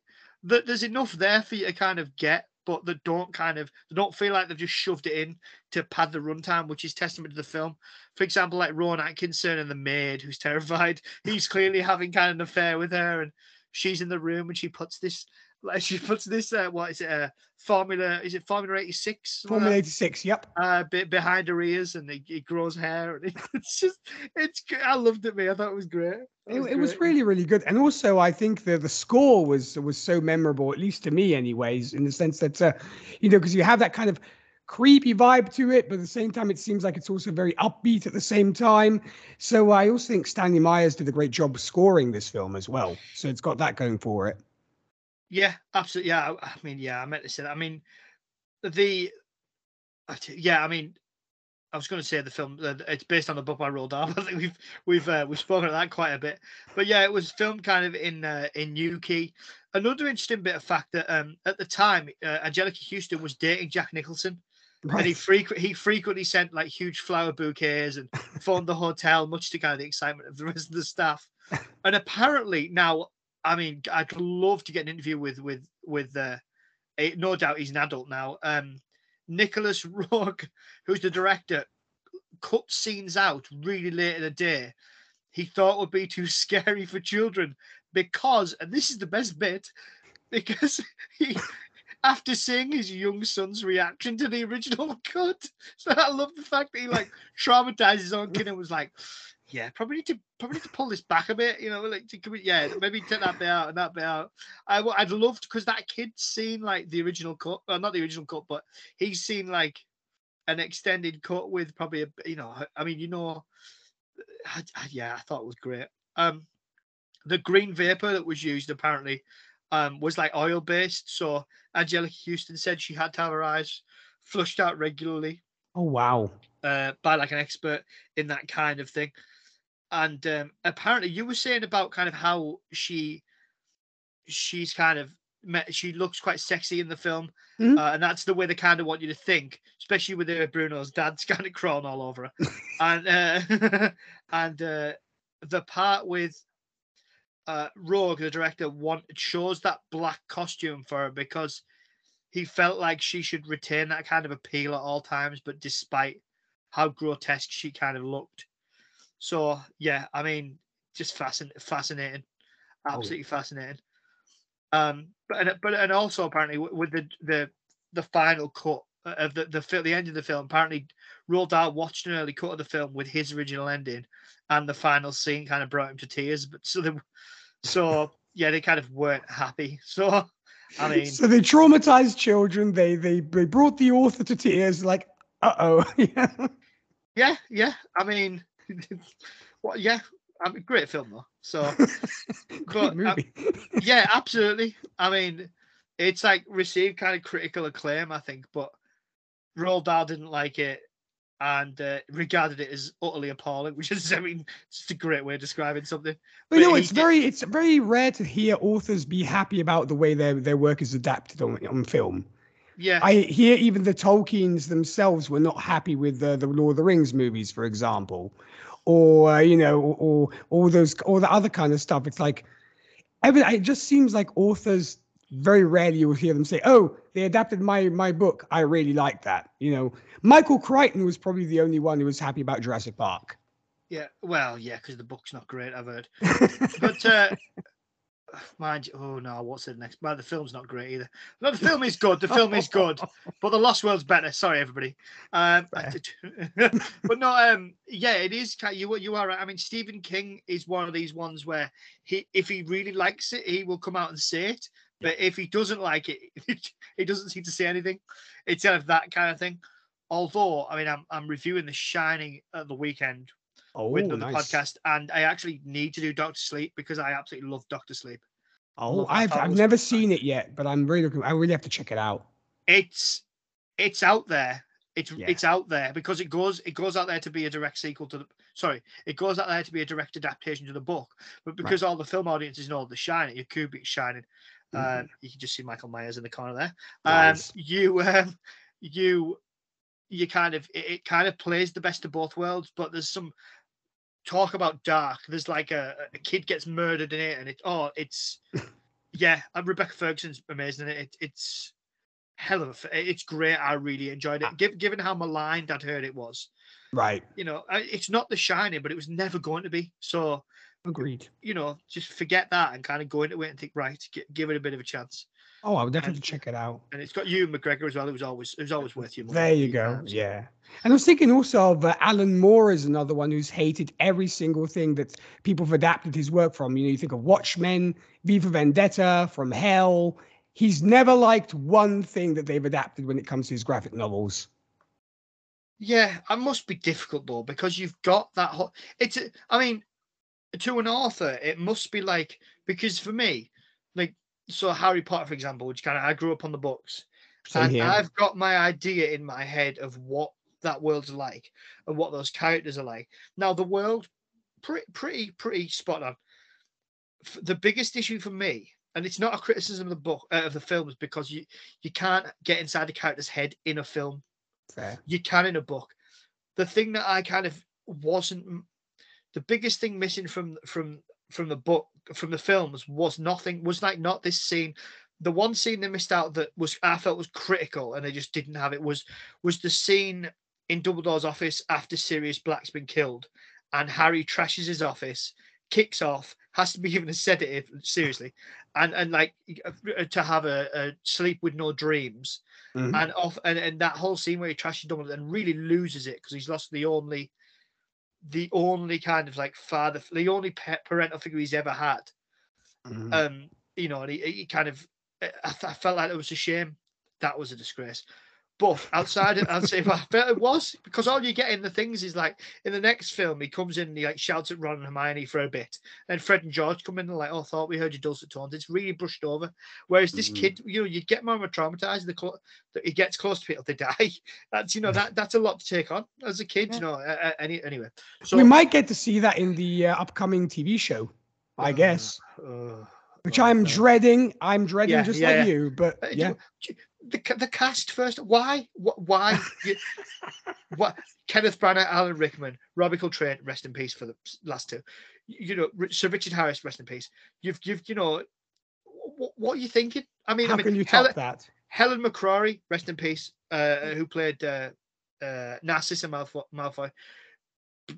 that there's enough there for you to kind of get but that don't kind of they don't feel like they've just shoved it in to pad the runtime which is testament to the film. For example like Rowan Atkinson and the maid who's terrified he's clearly having kind of an affair with her and she's in the room and she puts this she puts this uh, what is it uh, formula is it formula 86 something like that? Formula 86. Yep. uh bit behind her ears and it, it grows hair and it's just it's i loved it me I thought it was great It, it was really, really good, and also I think the the score was was so memorable, at least to me, anyways, in the sense that uh, you know, because you have that kind of creepy vibe to it, but at the same time, it seems like it's also very upbeat at the same time. So I also think Stanley Myers did a great job scoring this film as well. So it's got that going for it. Yeah absolutely yeah I, mean yeah I meant to say that I mean the yeah I mean I was going to say the film uh, it's based on the book by Roald Dahl I think we've we've uh, we've spoken of that quite a bit but yeah it was filmed kind of in uh, in Newquay another interesting bit of fact that um at the time uh, Anjelica Huston was dating Jack Nicholson and he Right. frequent he frequently sent like huge flower bouquets and phoned the hotel, much to kind of the excitement of the rest of the staff. And apparently now, I mean, I'd love to get an interview with with with uh, a, no doubt he's an adult now. Um, Nicolas Rourke, who's the director, cut scenes out really late in the day. He thought would be too scary for children because, and this is the best bit, because he after seeing his young son's reaction to the original cut. So I love the fact that he like traumatized his own kid and was like, yeah, probably need to probably need to pull this back a bit, you know, like to, yeah, maybe take that bit out and that bit out. I I'd loved because that kid's seen like the original cut, well, not the original cut, but he's seen like an extended cut with probably a you know, I mean, you know, I, I- yeah, I thought it was great. Um, the green vapor that was used apparently um, was like oil based. So Anjelica Huston said she had to have her eyes flushed out regularly Oh wow. uh, by like an expert in that kind of thing. And um, apparently, you were saying about kind of how she she's kind of met, she looks quite sexy in the film, Mhm. uh, and that's the way they kind of want you to think, especially with uh, Bruno's dad's kind of crawling all over her, and uh, and uh, the part with uh, Roeg, the director, want chose that black costume for her because he felt like she should retain that kind of appeal at all times, but despite how grotesque she kind of looked. So yeah, I mean, just fascinating, fascinating, Oh. absolutely fascinating. Um, but and, but and also apparently with the the the final cut of the the the end of the film, apparently Roald Dahl watched an early cut of the film with his original ending, and the final scene kind of brought him to tears. But so they, so yeah, they kind of weren't happy. So I mean, so they traumatized children. They they they brought the author to tears. Like, uh oh. yeah. yeah, yeah. I mean, what? Yeah, I mean, great film though. So. But, uh, movie. yeah, absolutely. I mean, it's like received kind of critical acclaim, I think, but Roald Dahl didn't like it and uh, regarded it as utterly appalling, which is, I mean, just a great way of describing something. But you but know, it's did- very it's very rare to hear authors be happy about the way their their work is adapted on on film. Yeah, I hear even the Tolkien's themselves were not happy with the, the Lord of the Rings movies, for example, or uh, you know, or, all those all the other kind of stuff. It's like, every, it just seems like authors very rarely you'll hear them say, "Oh, they adapted my my book. I really like that." You know, Michael Crichton was probably the only one who was happy about Jurassic Park. yeah. Well, yeah, because the book's not great, I've heard. But uh, mind you, oh no, what's the next? Well, the film's not great either. No, the film is good. The film is good, but the Lost World's better. Sorry, everybody. Um, but no, um, yeah, it is. You you are right. I mean, Stephen King is one of these ones where he, if he really likes it, he will come out and say it. But if he doesn't like it, he doesn't seem to say anything. It's kind of that kind of thing. Although, I mean, I'm I'm reviewing The Shining at the weekend oh, with another nice. podcast, and I actually need to do Doctor Sleep because I absolutely love Doctor Sleep. Oh. I've I've never seen it yet, but I'm really looking. I really have to check it out. It's it's out there. It's Yeah. it's out there because it goes it goes out there to be a direct sequel to the sorry it goes out there to be a direct adaptation to the book, but because all the film audiences know The Shining, your Kubrick's Shining, Mhm. um, you can just see Michael Myers in the corner there. Um, you um, you you kind of it, it kind of plays the best of both worlds, but there's some talk about dark. There's like a, a kid gets murdered in it, and it oh it's yeah. And Rebecca Ferguson's amazing in it. it it's hell of a it's great. I really enjoyed Ah. it. Giv given how maligned I'd heard it was, Right. you know, it's not The Shining, but it was never going to be. So Agreed. you know, just forget that and kind of go into it and think right, give it a bit of a chance. Oh, I would definitely And- check it out. And it's got Ewan McGregor as well. It was always it was always worth your money. There you go. times. Yeah. And I was thinking also of uh, Alan Moore is another one who's hated every single thing that people have adapted his work from. You know, you think of Watchmen, V for Vendetta, From Hell. He's never liked one thing that they've adapted when it comes to his graphic novels. Yeah, it must be difficult though because you've got that whole. It's. a- I mean, to an author, it must be like because for me, like so Harry Potter, for example, which kind of I grew up on the books, Same and here. I've got my idea in my head of what that world's like and what those characters are like. Now the world, pretty, pretty, pretty spot on. The biggest issue for me, and it's not a criticism of the book uh, of the films, because you you can't get inside the character's head in a film Fair. you can in a book. The thing that I kind of wasn't the biggest thing missing from from from the book from the films was nothing was like not this scene. The one scene they missed out that was I felt was critical and they just didn't have it was was the scene in Dumbledore's office after Sirius Black's been killed and Harry trashes his office, kicks off, has to be given a sedative seriously, and and like uh, to have a, a sleep with no dreams Mhm. and off and, and that whole scene where he trashes Dumbledore and really loses it because he's lost the only the only kind of like father the only parental figure he's ever had. Mhm. um you know and he, he kind of I, I felt like it was a shame. That was a disgrace but outside of, I'd say well, I felt it was because all you get in the things is like in the next film he comes in and he like shouts at Ron and Hermione for a bit and Fred and George come in and like oh thought we heard your dulcet tones it's really brushed over whereas this Mhm. kid you know you get more traumatized the clo- that he gets close to people they die that's you know that that's a lot to take on as a kid you know uh, uh, any, anyway so we might get to see that in the uh, upcoming TV show, I Uh, guess, uh, which I'm God. dreading. I'm dreading Yeah, just yeah, like yeah. you, but Uh, do- yeah. do- the the cast first. Why? Why? you, what? Kenneth Branagh, Alan Rickman, Robbie Coltrane, rest in peace for the last two. You know, Sir Richard Harris, rest in peace. You've, you've, you know, what, what are you thinking? I mean, How I mean, can you Helen, top that? Helen McCrory, rest in peace, uh, who played uh, uh, Narcissa Malfoy, Malfoy,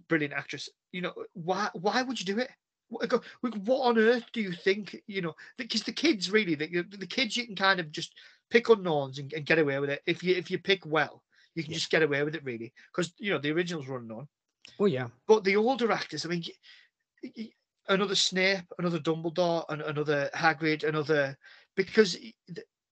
brilliant actress. You know, why? Why would you do it? what what on earth do you think? You know, because the kids really, the, the kids you can kind of just pick unknowns and, and get away with it if you if you pick well you can yeah. just get away with it really because you know the originals were unknown. Oh yeah. But the older actors, I mean, another Snape, another Dumbledore, and another Hagrid, another because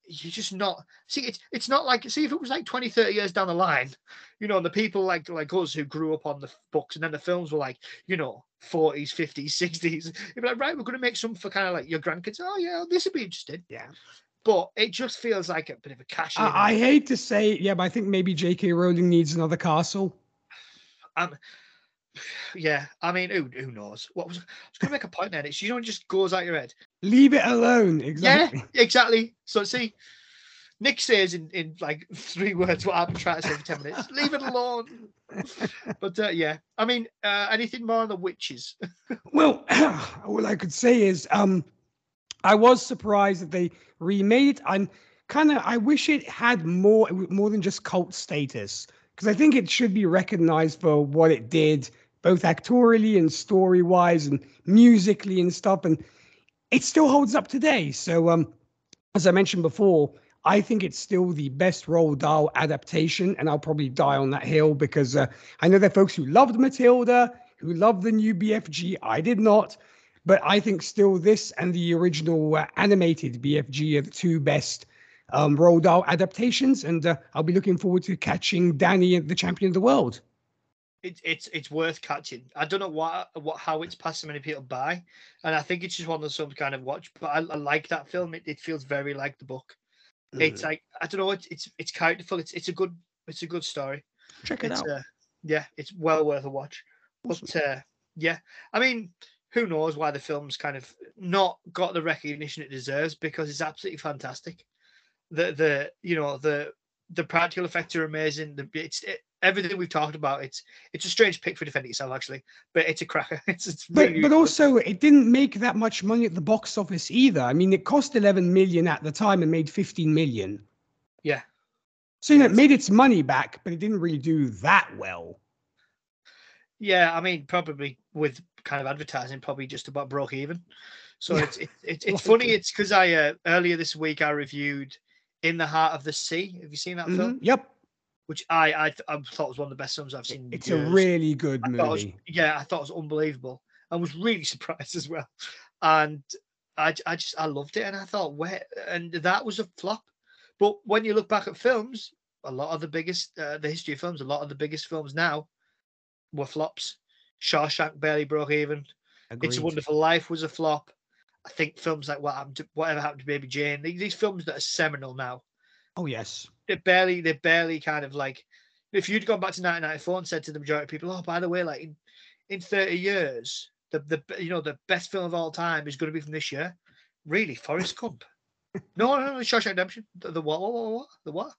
you're just not see it's it's not like see if it was like 20 30 years down the line you know and the people like like us who grew up on the books and then the films were like you know 40s 50s 60s you'd be like right we're going to make some for kind of like your grandkids oh yeah this would be interesting yeah but it just feels like a bit of a cash. I, I hate to say, it, yeah, but I think maybe J.K. Rowling needs another castle. Um, yeah, I mean, who who knows? What was I was going to make a point there? It's you know, it just goes out your head. Leave it alone. Exactly. Yeah, exactly. So see, Nik says in, in like three words what I've been trying to say for ten minutes. Leave it alone. but uh, yeah, I mean, uh, anything more on the witches? well, all I could say is, um, I was surprised that they remade it. I'm kind of I wish it had more more than just cult status because I think it should be recognized for what it did, both actorially and story wise and musically and stuff. And it still holds up today. So, um, as I mentioned before, I think it's still the best Roald Dahl adaptation, and I'll probably die on that hill because uh, I know there are folks who loved Matilda, who loved the new BFG. I did not. But I think still this and the original uh, animated BFG are the two best um, Roald Dahl adaptations, and uh, I'll be looking forward to catching Danny, and the champion of the world. It's it's it's worth catching. I don't know what what how it's passed so many people by, and I think it's just one of some kind of watch. But I, I like that film. It, it feels very like the book. Mm. It's like I don't know. It's it's it's characterful. It's it's a good it's a good story. Check it it's, out. Uh, yeah, it's well worth a watch. But uh, yeah, I mean, who knows why the film's kind of not got the recognition it deserves because it's absolutely fantastic. The the you know the the practical effects are amazing. The it's it, everything we've talked about. It's it's a strange pick for defending yourself actually, but it's a cracker. It's, it's really but but also it didn't make that much money at the box office either. I mean, it cost 11 million at the time and made 15 million. Yeah. So you know, it made its money back, but it didn't really do that well. Yeah, I mean, probably with kind of advertising, probably just about broke even. So it's it, it, it's funny. It's because I uh, earlier this week I reviewed In the Heart of the Sea. Have you seen that mm-hmm. film? Yep. Which I, I I thought was one of the best films I've seen. It's a really good I movie. Was, yeah, I thought it was unbelievable. I was really surprised as well, and I I just I loved it, and I thought where and that was a flop. But when you look back at films, a lot of the biggest uh, the history of films, a lot of the biggest films now were flops. Shawshank barely broke even. Agreed. It's a Wonderful Life was a flop. I think films like What Happened to Whatever Happened to Baby Jane, these films that are seminal now. Oh yes. They're barely they're barely kind of like if you'd gone back to 1994 and said to the majority of people, oh, by the way, like in, in 30 years, the, the you know the best film of all time is going to be from this year. Really, Forrest Gump. no, no, no, Shawshank Redemption. The, the what, what, what, what, the what?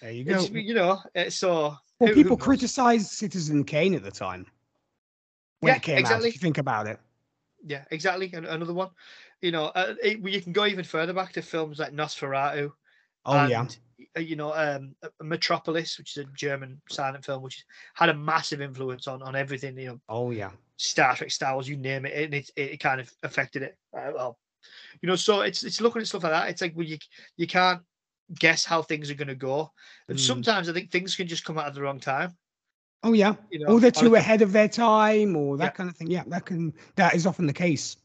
There you go. It's, you know, so. Well, who, people who criticized Citizen Kane at the time when yeah, it came exactly. out. If you think about it. Yeah, exactly. Another one. You know, uh, it, you can go even further back to films like Nosferatu. Oh and, yeah. Uh, you know, um, uh, Metropolis, which is a German silent film, which had a massive influence on on everything. You know. Oh yeah. Star Trek, Star Wars, you name it, and it it kind of affected it. Uh, well, you know, so it's it's looking at stuff like that. It's like well, you you can't guess how things are going to go, and mm. sometimes I think things can just come out at the wrong time. Oh yeah, you know, or they're too ahead of their time, or that yeah. kind of thing. Yeah, that can that is often the case.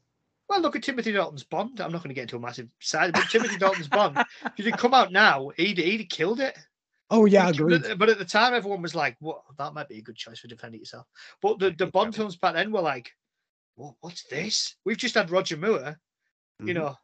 Well, look at Timothy Dalton's Bond. I'm not going to get into a massive side, but Timothy Dalton's Bond, if he'd come out now, he'd he'd killed it. Oh yeah, agreed. But at the time, everyone was like, "What? That might be a good choice for defending yourself." But the, the Bond films back then were like, "What? What's this? We've just had Roger Moore, mm-hmm. you know,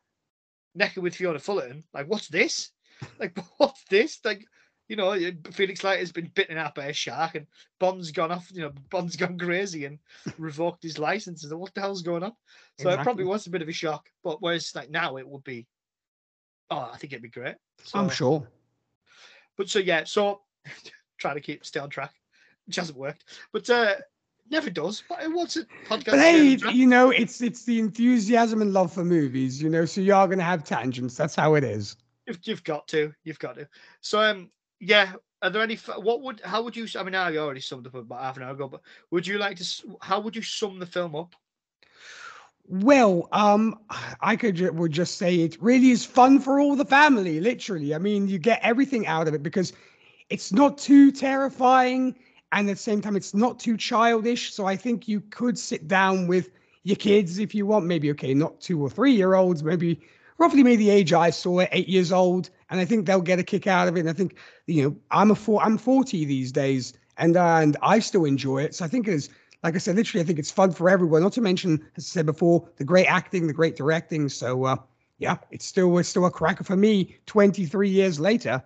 naked with Fiona Fullerton. Like, what's this? Like, what's this? Like, you know, Felix Leiter has been bitten out by a shark, and Bond's gone off. You know, Bond's gone crazy and revoked his license. And what the hell's going on? So exactly. it probably was a bit of a shock. But whereas like now, it would be, oh, I think it'd be great. So, I'm sure. But so yeah, so trying to keep stay on track, which hasn't worked. But uh never does. But what's it podcast? But hey, you know, it's it's the enthusiasm and love for movies. You know, so you are going to have tangents. That's how it is. You've, you've got to. You've got to. So um, yeah. Are there any? What would? How would you? I mean, I already summed up about half an hour ago, but would you like to? How would you sum the film up? Well, um, I could ju- would just say it really is fun for all the family. Literally, I mean, you get everything out of it because it's not too terrifying, and at the same time, it's not too childish. So I think you could sit down with your kids if you want. Maybe okay, not two or three year olds, maybe roughly maybe the age I saw it, eight years old, and I think they'll get a kick out of it. And I think you know, I'm a four, I'm 40 these days, and uh, and I still enjoy it. So I think it's like I said, literally, I think it's fun for everyone. Not to mention, as I said before, the great acting, the great directing. So uh, yeah, it's still it's still a cracker for me. 23 years later,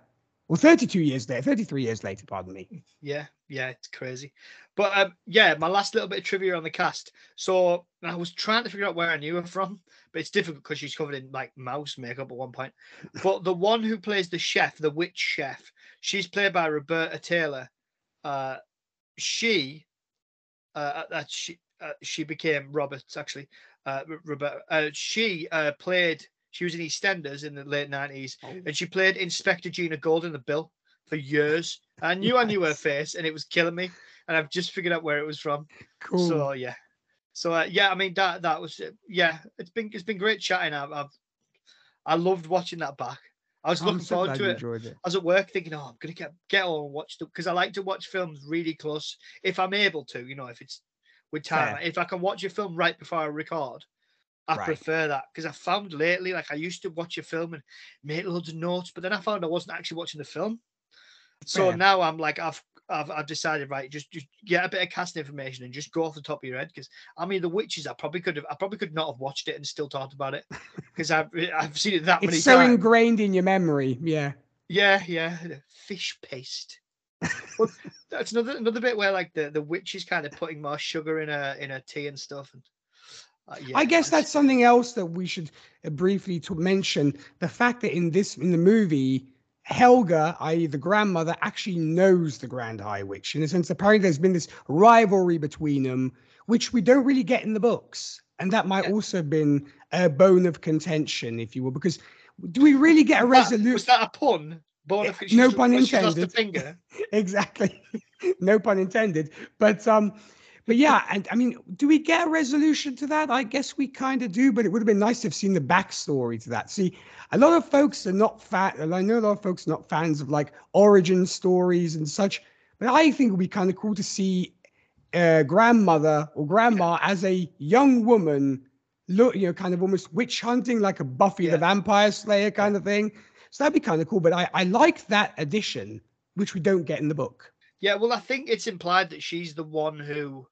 well, 32 years later, 33 years later, pardon me. Yeah, yeah, it's crazy. But um, yeah, my last little bit of trivia on the cast. So I was trying to figure out where I knew her from, but it's difficult because she's covered in like mouse makeup at one point. But the one who plays the chef, the witch chef, she's played by Roberta Taylor. Uh, she, uh, uh, she, uh, she became Roberts actually. Uh, Roberta. Uh, she uh, played. She was in EastEnders in the late nineties, Oh. and she played Inspector Gina Gold in the Bill for years. I knew I knew her face, and it was killing me. And I've just figured out where it was from. Cool. So yeah, so uh, yeah, I mean that that was yeah. It's been it's been great chatting. I've, I've I loved watching that back. I was I'm looking forward to it. it. I was at work thinking, oh, I'm gonna get get on and watch them because I like to watch films really close if I'm able to. You know, if it's with time. Fair. If I can watch a film right before I record, I Right. prefer that because I found lately, like I used to watch a film and make loads of notes, but then I found I wasn't actually watching the film. So Fair. now I'm like, I've I've, I've decided right, just just get a bit of casting information and just go off the top of your head because I mean the witches I probably could have I probably could not have watched it and still talked about it because I've I've seen it that many It's so times. ingrained in your memory. Yeah. Yeah, yeah, fish paste. But that's another another bit where like the the witch is kind of putting more sugar in her in her tea and stuff. And uh, yeah, I guess that's something else that we should uh, briefly to mention. The fact that in this in the movie, Helga, i.e., the grandmother, actually knows the Grand High Witch. In a sense, apparently, there's been this rivalry between them, which we don't really get in the books, and that might Yeah. also have been a bone of contention, if you will, because do we really get a resolution? Was that a pun? Born Eh, of- no pun when she's lost a intended. finger. exactly no pun intended but um but yeah and i mean do we get a resolution to that? I guess we kind of do but it would have been nice to have seen the backstory to that. See a lot of folks are not fan and i know a lot of folks are not fans of like origin stories and such but i think it would be kind of cool to see uh grandmother or grandma as a young woman look you know kind of almost witch hunting like a buffy Yeah. the vampire slayer kind of thing. So that'd be kind of cool but i i like that addition which we don't get in the book. Yeah, well, I think it's implied that she's the one who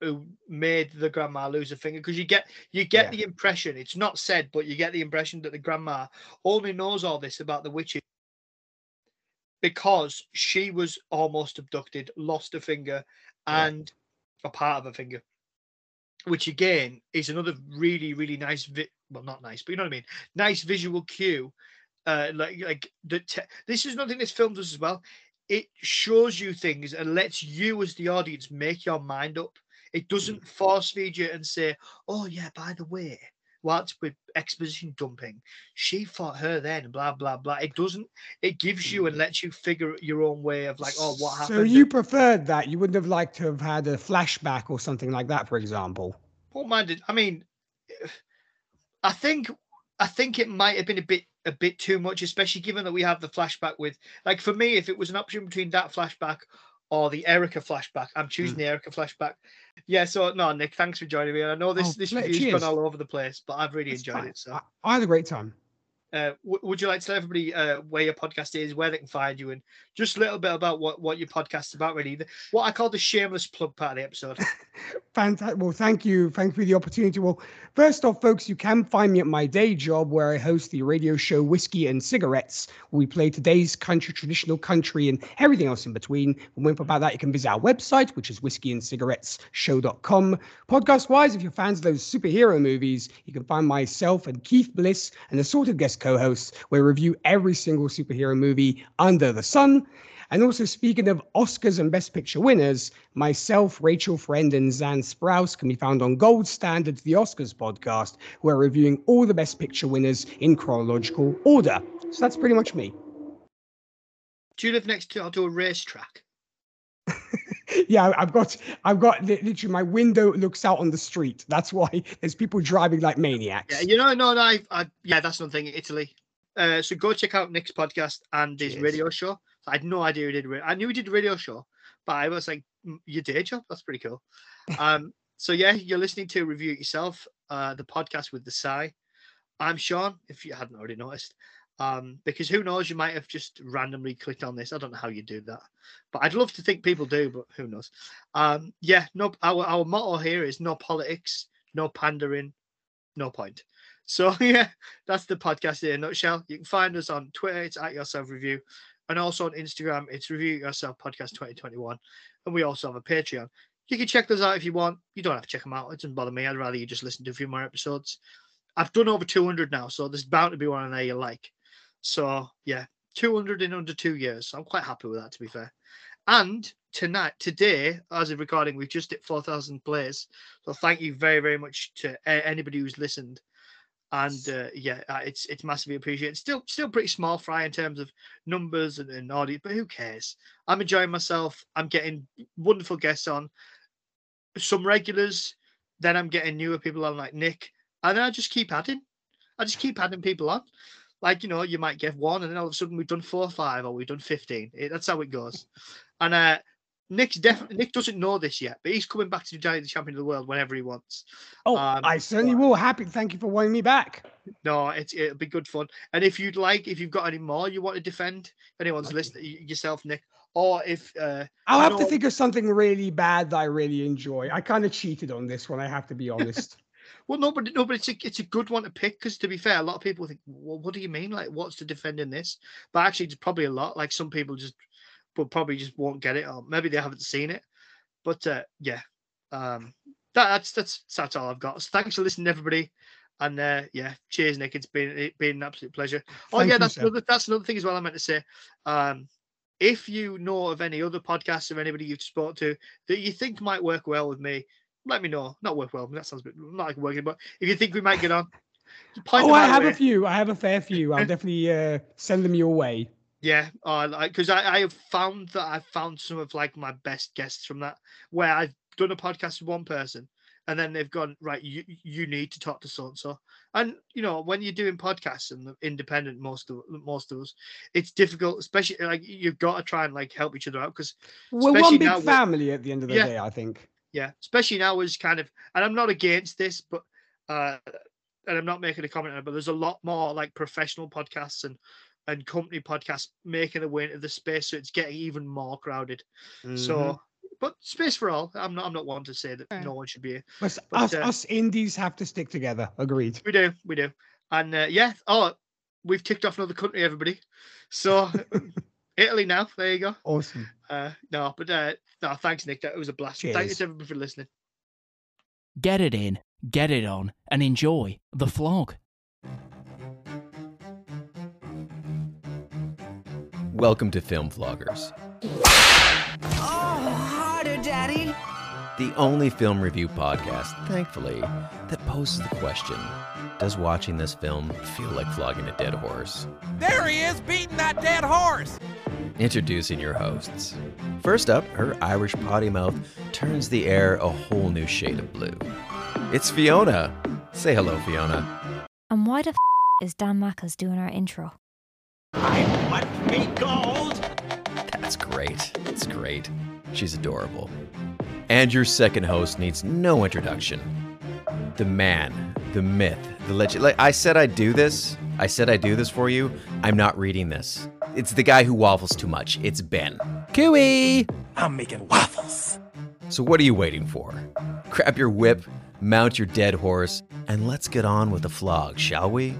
who made the grandma lose a finger because you get you get Yeah. the impression it's not said, but you get the impression that the grandma only knows all this about the witches because she was almost abducted, lost a finger, and a part of a finger. Which again is another really, really nice, vi- well, not nice, but you know what I mean, nice visual cue. Uh, like, like the te- this is nothing this film does as well it shows you things and lets you as the audience make your mind up. It doesn't force feed you and say, "Oh yeah, by the way, what's with exposition dumping? She fought her then, blah blah blah." It doesn't. It gives you and mm. lets you figure your own way of like, "Oh, what happened?" So you preferred that? You wouldn't have liked to have had a flashback or something like that, for example. Don't. I mean, I think I think it might have been a bit a bit too much, especially given that we have the flashback with like for me, if it was an option between that flashback or the Erica flashback, I'm choosing Mm. the Erica flashback. Yeah, so no, Nik, thanks for joining me. I know this Oh, this review's cheers. gone all over the place, but I've really enjoyed fine. it. So I, I had a great time. Uh, w- would you like to tell everybody uh, where your podcast is, where they can find you, and just a little bit about what, what your podcast's about, really? The, what I call the shameless plug part of the episode. Fantastic. Well, thank you. Thank you for the opportunity. Well, first off, folks, you can find me at my day job where I host the radio show Whiskey and Cigarettes. Where we play today's country, traditional country, and everything else in between. More info about that, you can visit our website, which is whiskeyandcigarettesshow.com. Podcast wise, if you're fans of those superhero movies, you can find myself and Keith Bliss and assorted guest co hosts where we review every single superhero movie under the sun. And also, speaking of Oscars and Best Picture winners, myself, Rachel Friend, and Zan Sprouse can be found on Gold Standard, the Oscars podcast, where we're reviewing all the Best Picture winners in chronological order. So that's pretty much me. Do you live next to, to a racetrack? yeah, I've got, I've got literally my window looks out on the street. That's why there's people driving like maniacs. Yeah, you know, no, no, I, I yeah, that's one thing. Italy. Uh, so go check out Nik's podcast and his Cheers. radio show. I had no idea he did. I knew he did a radio show, but I was like, "Mm, "Your day job? That's pretty cool." Um, so yeah, you're listening to Review It Yourself, uh, the podcast with the Psy. I'm Sean, if you hadn't already noticed. Um, because who knows, you might have just randomly clicked on this. I don't know how you do that, but I'd love to think people do, but who knows? Um, yeah, no, our our motto here is no politics, no pandering, no point. So yeah, that's the podcast in a nutshell. You can find us on Twitter, it's at yourself review, and also on Instagram, it's review yourself podcast 2021. And we also have a Patreon. You can check those out if you want. You don't have to check them out. It doesn't bother me. I'd rather you just listen to a few more episodes. I've done over 200 now, so there's bound to be one in there you like. So yeah, 200 in under two years. I'm quite happy with that, to be fair. And tonight, today, as of recording, we've just hit 4,000 plays. So thank you very, very much to anybody who's listened. And uh, yeah, uh, it's it's massively appreciated. Still, still pretty small fry in terms of numbers and, and audience, but who cares? I'm enjoying myself. I'm getting wonderful guests on, some regulars. Then I'm getting newer people on, like Nik, and then I just keep adding. I just keep adding people on. Like you know, you might get one, and then all of a sudden we've done four or five, or we've done fifteen. It, that's how it goes. And uh, Nik's definitely Nik doesn't know this yet, but he's coming back to the Giant Champion of the World whenever he wants. Oh, Um, I certainly but- will. Happy. Thank you for wanting me back. No, it's it'll be good fun. And if you'd like, if you've got any more you want to defend, anyone's Okay. listening, yourself, Nik, or if uh, I'll have to think of something really bad that I really enjoy. I kind of cheated on this one. I have to be honest. well, no, but no, but it's a it's a good one to pick because to be fair, a lot of people think, well, what do you mean? Like, what's the defend in this? But actually, it's probably a lot. Like some people just, but probably just won't get it, or maybe they haven't seen it. But uh, yeah, um, that, that's that's that's all I've got. So thanks for listening, everybody. And uh, yeah, cheers, Nik. It's been it's been an absolute pleasure. Oh Thank yeah, that's another that's another thing as well. I meant to say, um, if you know of any other podcasts or anybody you've spoke to that you think might work well with me, let me know. Not well. That sounds a bit not like working, but if you think we might get on, oh, I have a few. I have a fair few. I'll definitely uh, send them your way. Yeah, I like because I, I have found that I've found some of like my best guests from that, where I've done a podcast with one person, and then they've gone right. You you need to talk to so and so, and you know when you're doing podcasts and independent, most of most of us, it's difficult, especially like you've got to try and like help each other out because We're one big now family at the end of the Yeah. day, I think. Yeah, especially now is kind of, and I'm not against this, but uh, and I'm not making a comment on it, but there's a lot more like professional podcasts and and company podcasts making their way into the space, so it's getting even more crowded. Mm-hmm. So, but space for all. I'm not. I'm not one to say that Yeah. no one should be. but, us, uh, us indies have to stick together. Agreed. We do. We do. And uh, yeah. Oh, we've ticked off another country, everybody. So Italy now. There you go. Awesome. Uh, no, but uh, no. Thanks, Nik. That was a blast. Thanks Cheers. to everybody for listening. Get it in, get it on, and enjoy the flog. Welcome to Film Vloggers, Oh, harder, Daddy. the only film review podcast, thankfully, that poses the question Does watching this film feel like flogging a dead horse? There he is, beating that dead horse. Introducing your hosts. First up, her Irish potty mouth turns the air a whole new shade of blue. It's Fiona. Say hello, Fiona. And why the f is Dan Mackers doing our intro? That's great. That's great. She's adorable. And your second host needs no introduction. The man, the myth, the legend. Like I said, I'd do this. I said I'd do this for you. I'm not reading this. It's the guy who waffles too much. It's Ben. Cooey! I'm making waffles. So what are you waiting for? Grab your whip, mount your dead horse, and let's get on with the flog, shall we?